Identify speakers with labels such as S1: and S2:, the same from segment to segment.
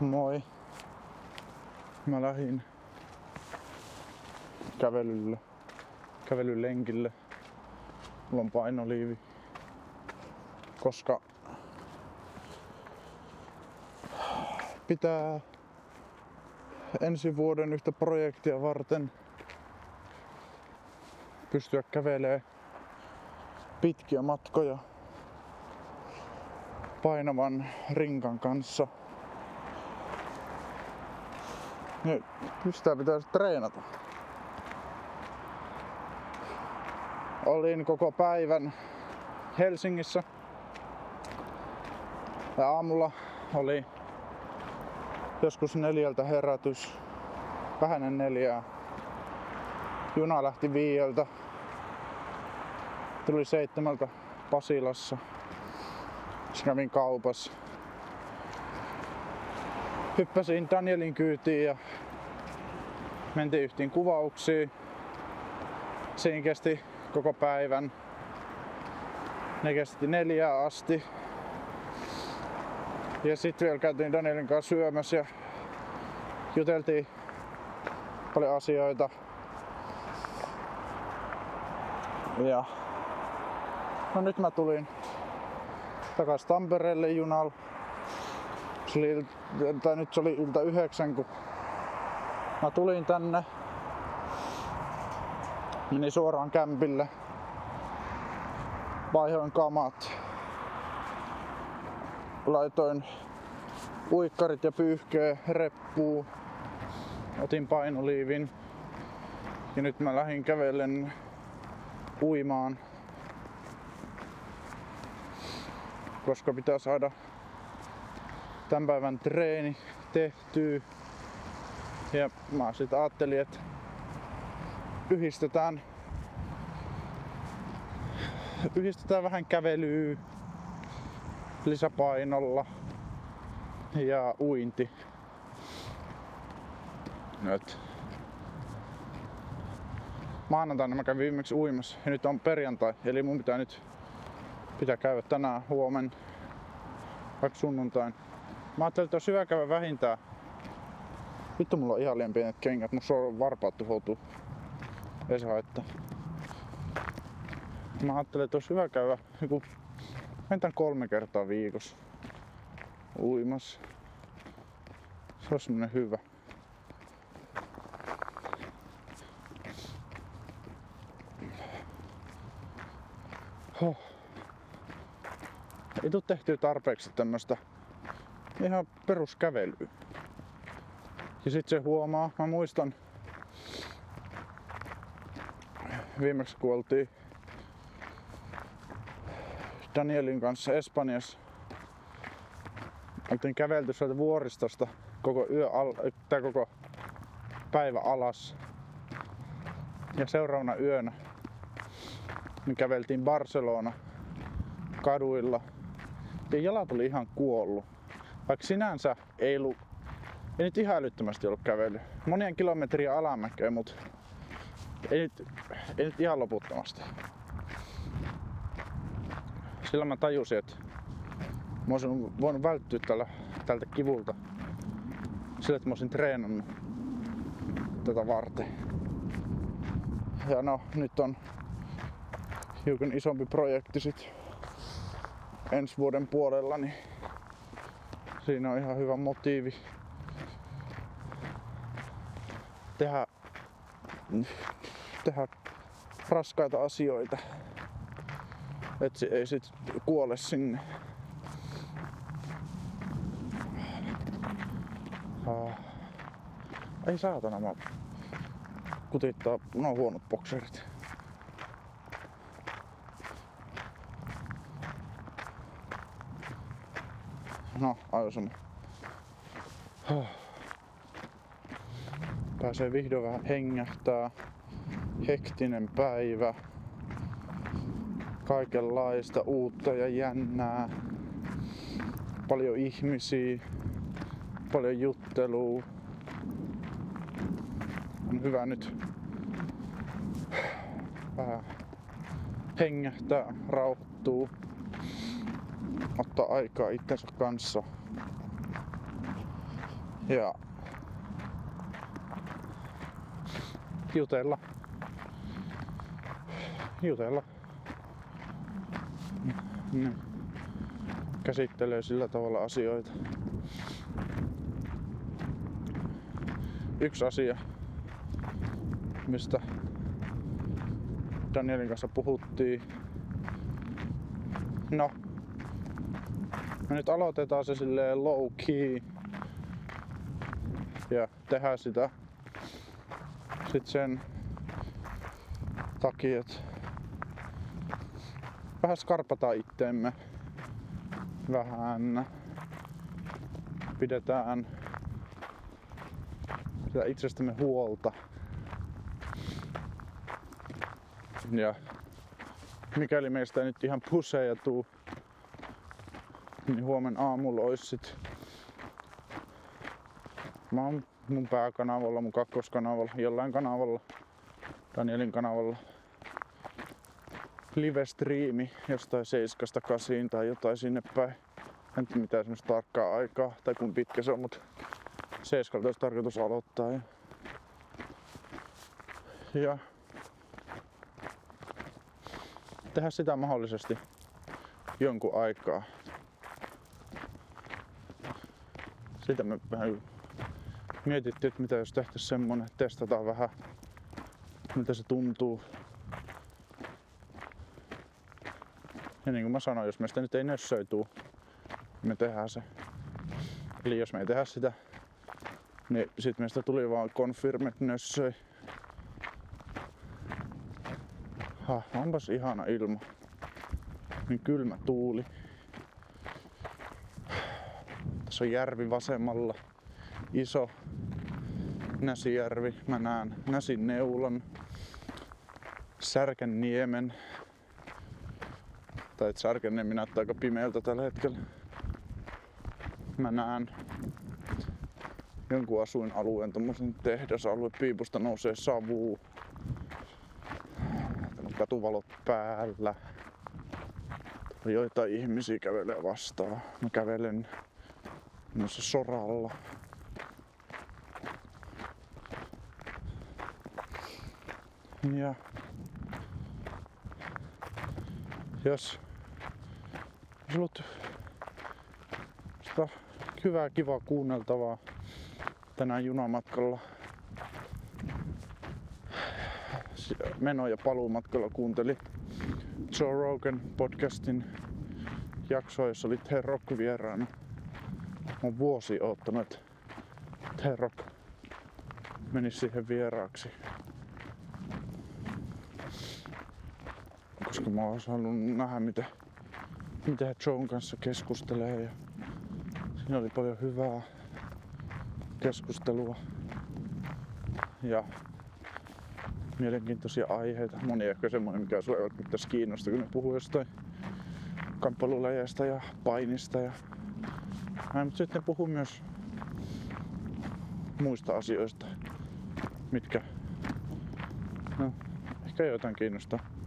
S1: Moi. Mä lähdin kävelylle, kävelylenkille. Mulla on painoliivi, koska pitää ensi vuoden yhtä projektia varten pystyä kävelemään pitkiä matkoja painavan rinkan kanssa. Niin, sitä pitäisi treenata. Olin koko päivän Helsingissä. Ja aamulla oli joskus neljältä herätys. Vähänen neljää. Juna lähti viieltä. Tuli seitsemältä Pasilassa. Sitten kävin kaupassa. Hyppäsin Danielin kyytiin ja mentiin yhtiin kuvauksiin. Siinä kesti koko päivän. Ne kesti neljää asti. Ja sitten vielä käytiin Danielin kanssa syömässä ja juteltiin paljon asioita. Ja no nyt mä tulin takas Tampereelle junalla. Se oli, tai nyt se oli ilta yhdeksän, kun mä tulin tänne. Menin suoraan kämpille. Vaihoin kamat. Laitoin uikkarit ja pyyhkeä reppuu. Otin painoliivin. Ja nyt mä lähdin kävellen uimaan. Koska pitää saada tämän päivän treeni tehtyä. Mä sitten ajattelin, että yhdistetään, yhdistetään vähän kävelyä lisäpainolla ja uinti. Nyt. Maanantaina mä kävin viimeksi uimassa ja nyt on perjantai, eli mun pitää nyt pitää käydä tänään huomen, vaikka sunnuntain. Mä ajattelin, että olisi hyvä käydä vähintään. Vittu mulla on ihan liian pienet kengät, mun on varpaat tuhoutuu. Ei se haittaa. Mä ajattelin, että olisi hyvä käydä joku vähintään kolme kertaa viikossa uimassa. Se olisi semmonen hyvä. Huh. Ei tuu tehtyä tarpeeksi tämmöstä ihan peruskävelyä. Ja sit se huomaa, mä muistan viimeksi kun oltiin Danielin kanssa Espanjassa. Oltiin kävelty sieltä vuoristosta koko yö al- tai koko päivä alas. Ja seuraavana yönä me käveltiin Barcelona kaduilla. Ja jalat oli ihan kuollut. Vaikka sinänsä ei ollut, ei nyt ihan älyttömästi ollut kävely. Monien kilometriä alamäkeä, mutta ei nyt, ei nyt ihan loputtomasti. Silloin mä tajusin, että mä olisin voinut välttyä tällä, tältä kivulta sillä, että mä olisin treenannut tätä varten. Ja no, nyt on hiukan isompi projekti sit ensi vuoden puolella, niin siinä on ihan hyvä motiivi tehdä, tehdä raskaita asioita. että se ei sit kuole sinne. Ah. Ei saatana, mä kutittaa, no huonot bokserit. No, aivan sama. Pääsee vihdoin vähän hengähtää. Hektinen päivä. Kaikenlaista uutta ja jännää. Paljon ihmisiä. Paljon juttelua. On hyvä nyt vähän hengähtää, rauhoittuu ottaa aikaa itsensä kanssa. Ja jutella. Jutella. Ne käsittelee sillä tavalla asioita. Yksi asia, mistä Danielin kanssa puhuttiin. No, me nyt aloitetaan se silleen low key ja tehdään sitä sit sen takia, että vähän skarpataan itteemme. Vähän pidetään sitä itsestämme huolta. Ja mikäli meistä ei nyt ihan puseja tuu, niin huomen aamulla ois sit mä oon mun pääkanavalla, mun kakkoskanavalla, jollain kanavalla, Danielin kanavalla live-striimi jostain 7 tai jotain sinne päin. En tiedä mitään semmoista tarkkaa aikaa tai kun pitkä se on, mutta 7 olisi tarkoitus aloittaa. Ja, ja tehdä sitä mahdollisesti jonkun aikaa. Sitä me vähän mietittiin, että mitä jos tehtäisiin semmonen, testataan vähän miltä se tuntuu. Ja niin kuin mä sanoin, jos meistä nyt ei nössöituu, me tehdään se. Eli jos me ei tehdä sitä, niin sit meistä tuli vaan konfirmet nössöi. Ha, onpas ihana ilma. Niin kylmä tuuli. Tässä on järvi vasemmalla. Iso Näsijärvi. Mä näen neulan. Särkänniemen. Tai Särkänniemi näyttää aika pimeältä tällä hetkellä. Mä näen jonkun asuinalueen, tommosen tehdasalue, piipusta nousee savu. Täällä on katuvalot päällä. Joita ihmisiä kävelee vastaan. Mä kävelen noissa soralla. Ja jos olisi ollut sitä hyvää, kivaa kuunneltavaa tänään junamatkalla. Meno- ja paluumatkalla kuunteli Joe Rogan podcastin jaksoa, jossa oli The Rock vieraana. Mä vuosi oottanut, että The Rock menisi siihen vieraaksi. Koska mä oon halunnut nähdä, mitä, mitä Joen kanssa keskustelee. Ja siinä oli paljon hyvää keskustelua ja mielenkiintoisia aiheita. Moni ehkä semmoinen, mikä sua ei välttämättä kiinnosta, kun ne puhuu jostain kamppailulajeista ja painista. Ja... Näin, mutta sitten ne puhuu myös muista asioista, mitkä no, ehkä jotain kiinnostaa.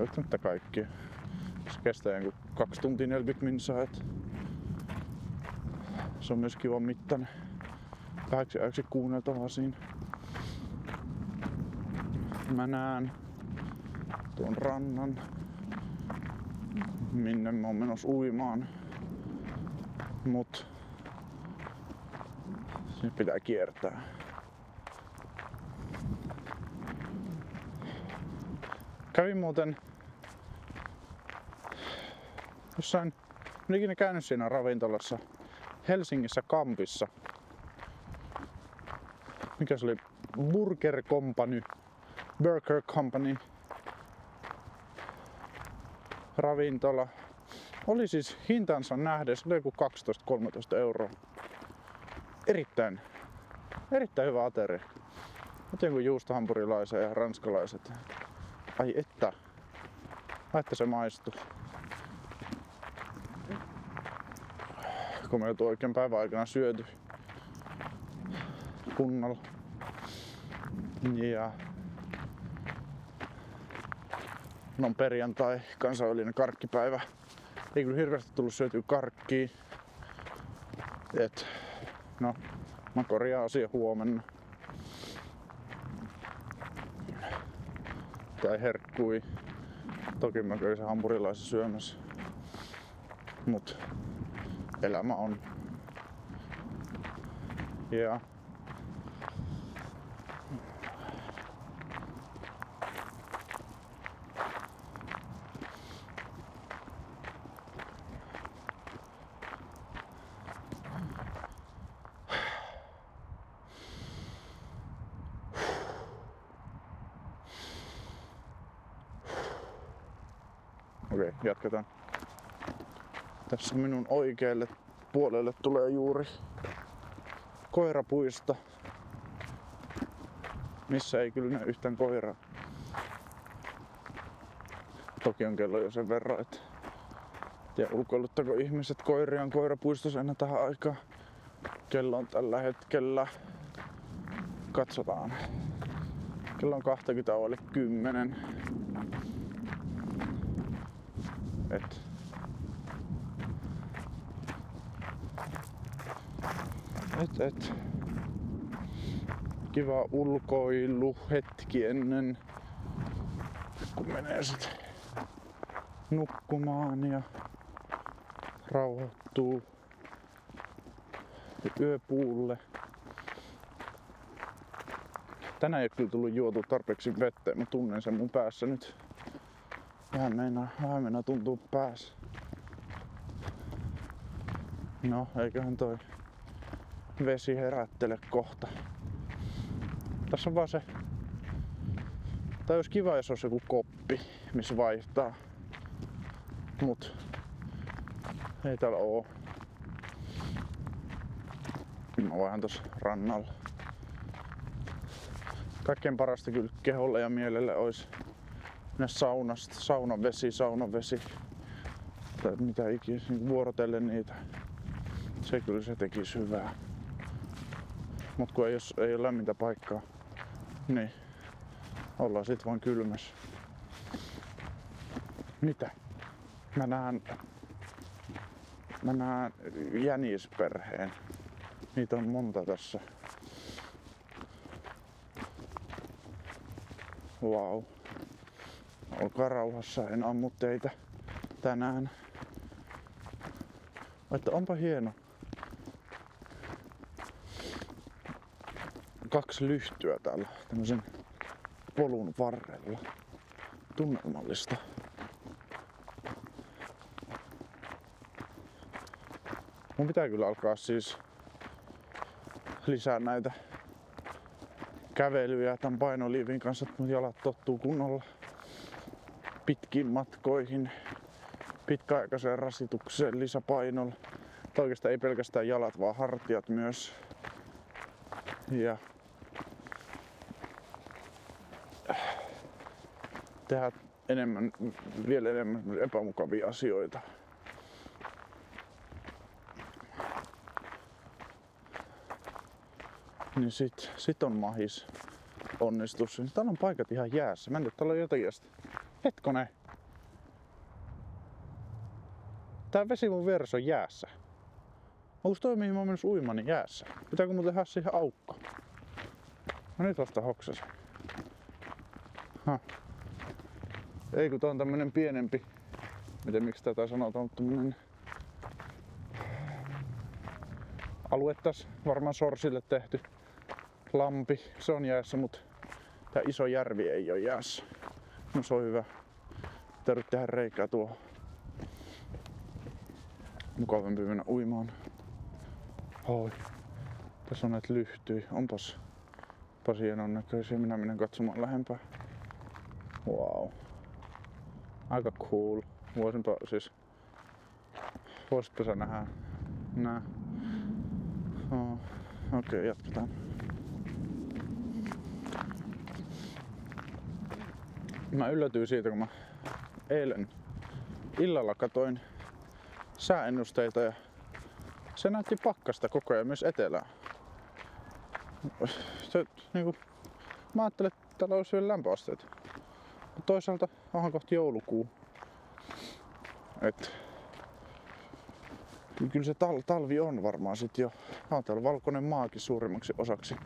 S1: Välttämättä kaikkia. Se kestää joku 2 tuntia 40 minsaa, se on myös kiva mittainen vähäksi ajaksi kuunneltavaa siinä. Mä näen tuon rannan, minne mä oon menossa uimaan. Mut sinne pitää kiertää. Kävin muuten jossain, en ikinä käynyt siinä ravintolassa Helsingissä Kampissa mikä se oli, Burger Company, Burger Company ravintola. Oli siis hintansa nähden, se oli joku 12-13 euroa. Erittäin, erittäin hyvä ateria. Otin jonkun juustohampurilaisen ja ranskalaiset. Ai että, ai että se maistuu. Kun me oltu oikein päivän aikana syöty kunnolla. Ja on perjantai, kansainvälinen karkkipäivä. Ei kyllä hirveästi tullut syötyä karkkia. Et, no, Mä korjaan asia huomenna. Tai herkkui. Toki mä käyn hampurilaisen syömässä. Mut elämä on. Ja Okei, okay, jatketaan. Tässä minun oikealle puolelle tulee juuri koirapuisto, missä ei kyllä näy yhtään koiraa. Toki on kello jo sen verran, että ja ulkoiluttako ihmiset koiriaan koirapuistossa enää tähän aikaan. Kello on tällä hetkellä, katsotaan, kello on 20 alle 10. Et et, et. Kiva ulkoilu hetki ennen kun menee sit nukkumaan ja rauhoittuu yöpuulle. Tänään ei ole kyllä tullut juotu tarpeeksi vettä, mä tunnen sen mun päässä nyt. Vähän meinaa, vähän meinaa tuntuu päässä. No, eiköhän toi vesi herättele kohta. Tässä on vaan se... Tai olisi kiva, jos olisi joku koppi, missä vaihtaa. Mut ei täällä oo. Mä vaihan tossa rannalla. Kaikkein parasta kyllä keholle ja mielelle olisi mennä saunasta, saunan vesi, saunan vesi. Tai mitä ikinä, niin vuorotellen niitä. Se kyllä se tekisi hyvää. Mut kun ei, jos, ei ole lämmintä paikkaa, niin ollaan sit vaan kylmässä. Mitä? Mä näen, mä näen jänisperheen. Niitä on monta tässä. Wow. Olkaa rauhassa, en ammu teitä tänään. Että onpa hieno. Kaksi lyhtyä täällä tämmösen polun varrella. Tunnelmallista. Mun pitää kyllä alkaa siis lisää näitä kävelyjä tämän painoliivin kanssa, että mun jalat tottuu kunnolla pitkiin matkoihin, pitkäaikaiseen rasitukseen lisäpainolla. Tai oikeastaan ei pelkästään jalat, vaan hartiat myös. Ja tehdä enemmän, vielä enemmän epämukavia asioita. Niin sit, sit on mahis onnistus. Täällä on paikat ihan jäässä. Mä en tiedä, täällä on jotakin Hetkonen. Tää vesi mun vieressä on jäässä. Onko toi mihin mä oon menossa uimaan, niin jäässä? Pitääkö mun tehdä siihen aukko? No nyt vasta hoksasin. Huh. Ei kun tää on tämmönen pienempi. Miten miksi tätä sanotaan, mutta tämmönen alue tässä varmaan sorsille tehty lampi. Se on jäässä, mutta tää iso järvi ei ole jäässä. No se on hyvä. Tarvitse tehdä reikää tuohon. Mukavampi mennä uimaan. Oi. Tässä on näitä lyhtyi. Onpas, onpas hienon näköisiä. Minä menen katsomaan lähempää. Wow. Aika cool. Voisinpa siis... Voisitpa sä nähdä. Nää. Oh. Okei, okay, jatketaan. Mä yllätyin siitä, kun mä eilen illalla katoin sääennusteita ja se näytti pakkasta koko ajan myös etelään. Se, niin kuin, mä ajattelin, että täällä olisi vielä lämpöasteet. Mutta toisaalta onhan kohti joulukuu. Et, kyllä se tal- talvi on varmaan sit jo. On täällä valkoinen maakin suurimmaksi osaksi.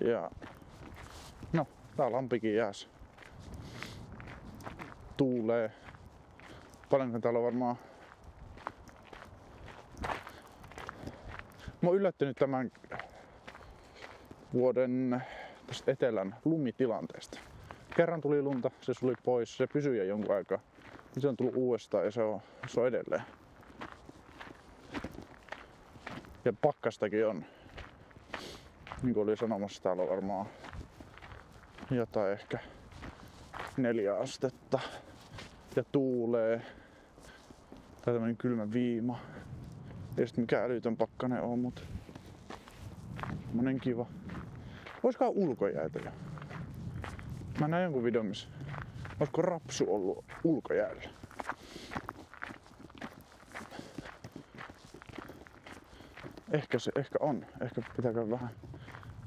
S1: Ja no, tää lampikin jääs. Tuulee. Paljonko täällä on varmaan Mä oon yllättynyt tämän vuoden tästä etelän lumitilanteesta. Kerran tuli lunta, se suli pois, se pysyi jo jonkun aikaa. Se on tullut uudestaan ja se on, se on edelleen. Ja pakkastakin on. Niin kuin oli sanomassa, täällä on varmaan jotain ehkä neljä astetta. Ja tuulee. Tai tämmönen kylmä viima. Ei sit mikään älytön pakkanen oo, mut semmonen kiva. Oiskohan ulkojäätä jo? Mä näin jonkun videon, missä olisiko rapsu ollut ulkojäällä. Ehkä se, ehkä on. Ehkä pitääkö vähän,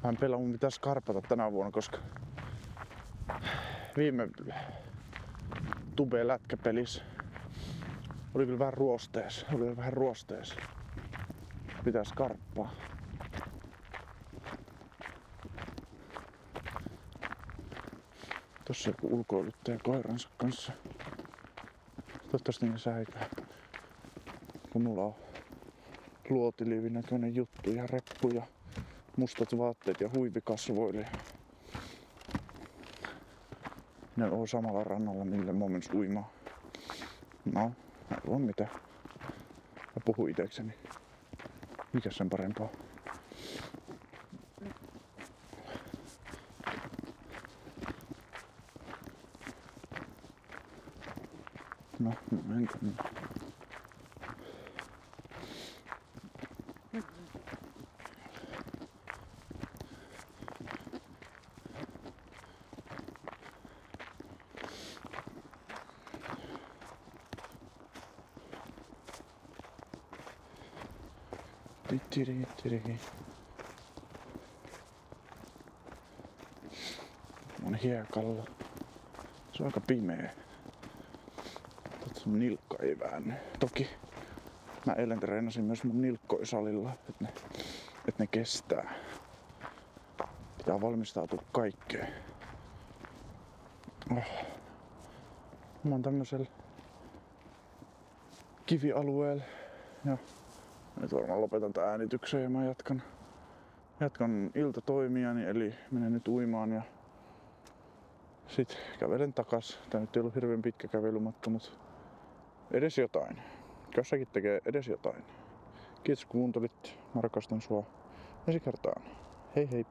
S1: vähän pelaa. Mun pitää skarpata tänä vuonna, koska viime tube lätkäpelissä oli kyllä vähän ruostees. Oli vähän ruostees. Pitää skarppaa. Tossa joku ulkoiluttaja koiransa kanssa. Toivottavasti ne säikää. Kun mulla on luotiliivin näköinen juttu ja reppu ja mustat vaatteet ja huivi kasvoille. Ne on samalla rannalla, millä mä mens uimaan. No, ei voi mitään. Mä puhun itekseni. Mikä sen parempaa? No, no entä niin. Tittiri. On hiekalla. Se on aika pimeä. Sun nilkka ei väänny. Toki mä eilen treenasin myös mun nilkkoisalilla, että ne, et ne kestää. Pitää valmistautua kaikkeen. Oh. Mä oon tämmöisellä kivialueella ja nyt varmaan lopetan tämän äänityksen ja mä jatkan, jatkan iltatoimiani, eli menen nyt uimaan ja sit kävelen takas. Tää nyt ei ollut hirveän pitkä kävelymatka, mutta edes jotain. Jossakin tekee edes jotain. Kiitos kun kuuntelit. Mä rakastan sua. Ensi kertaan. Hei hei.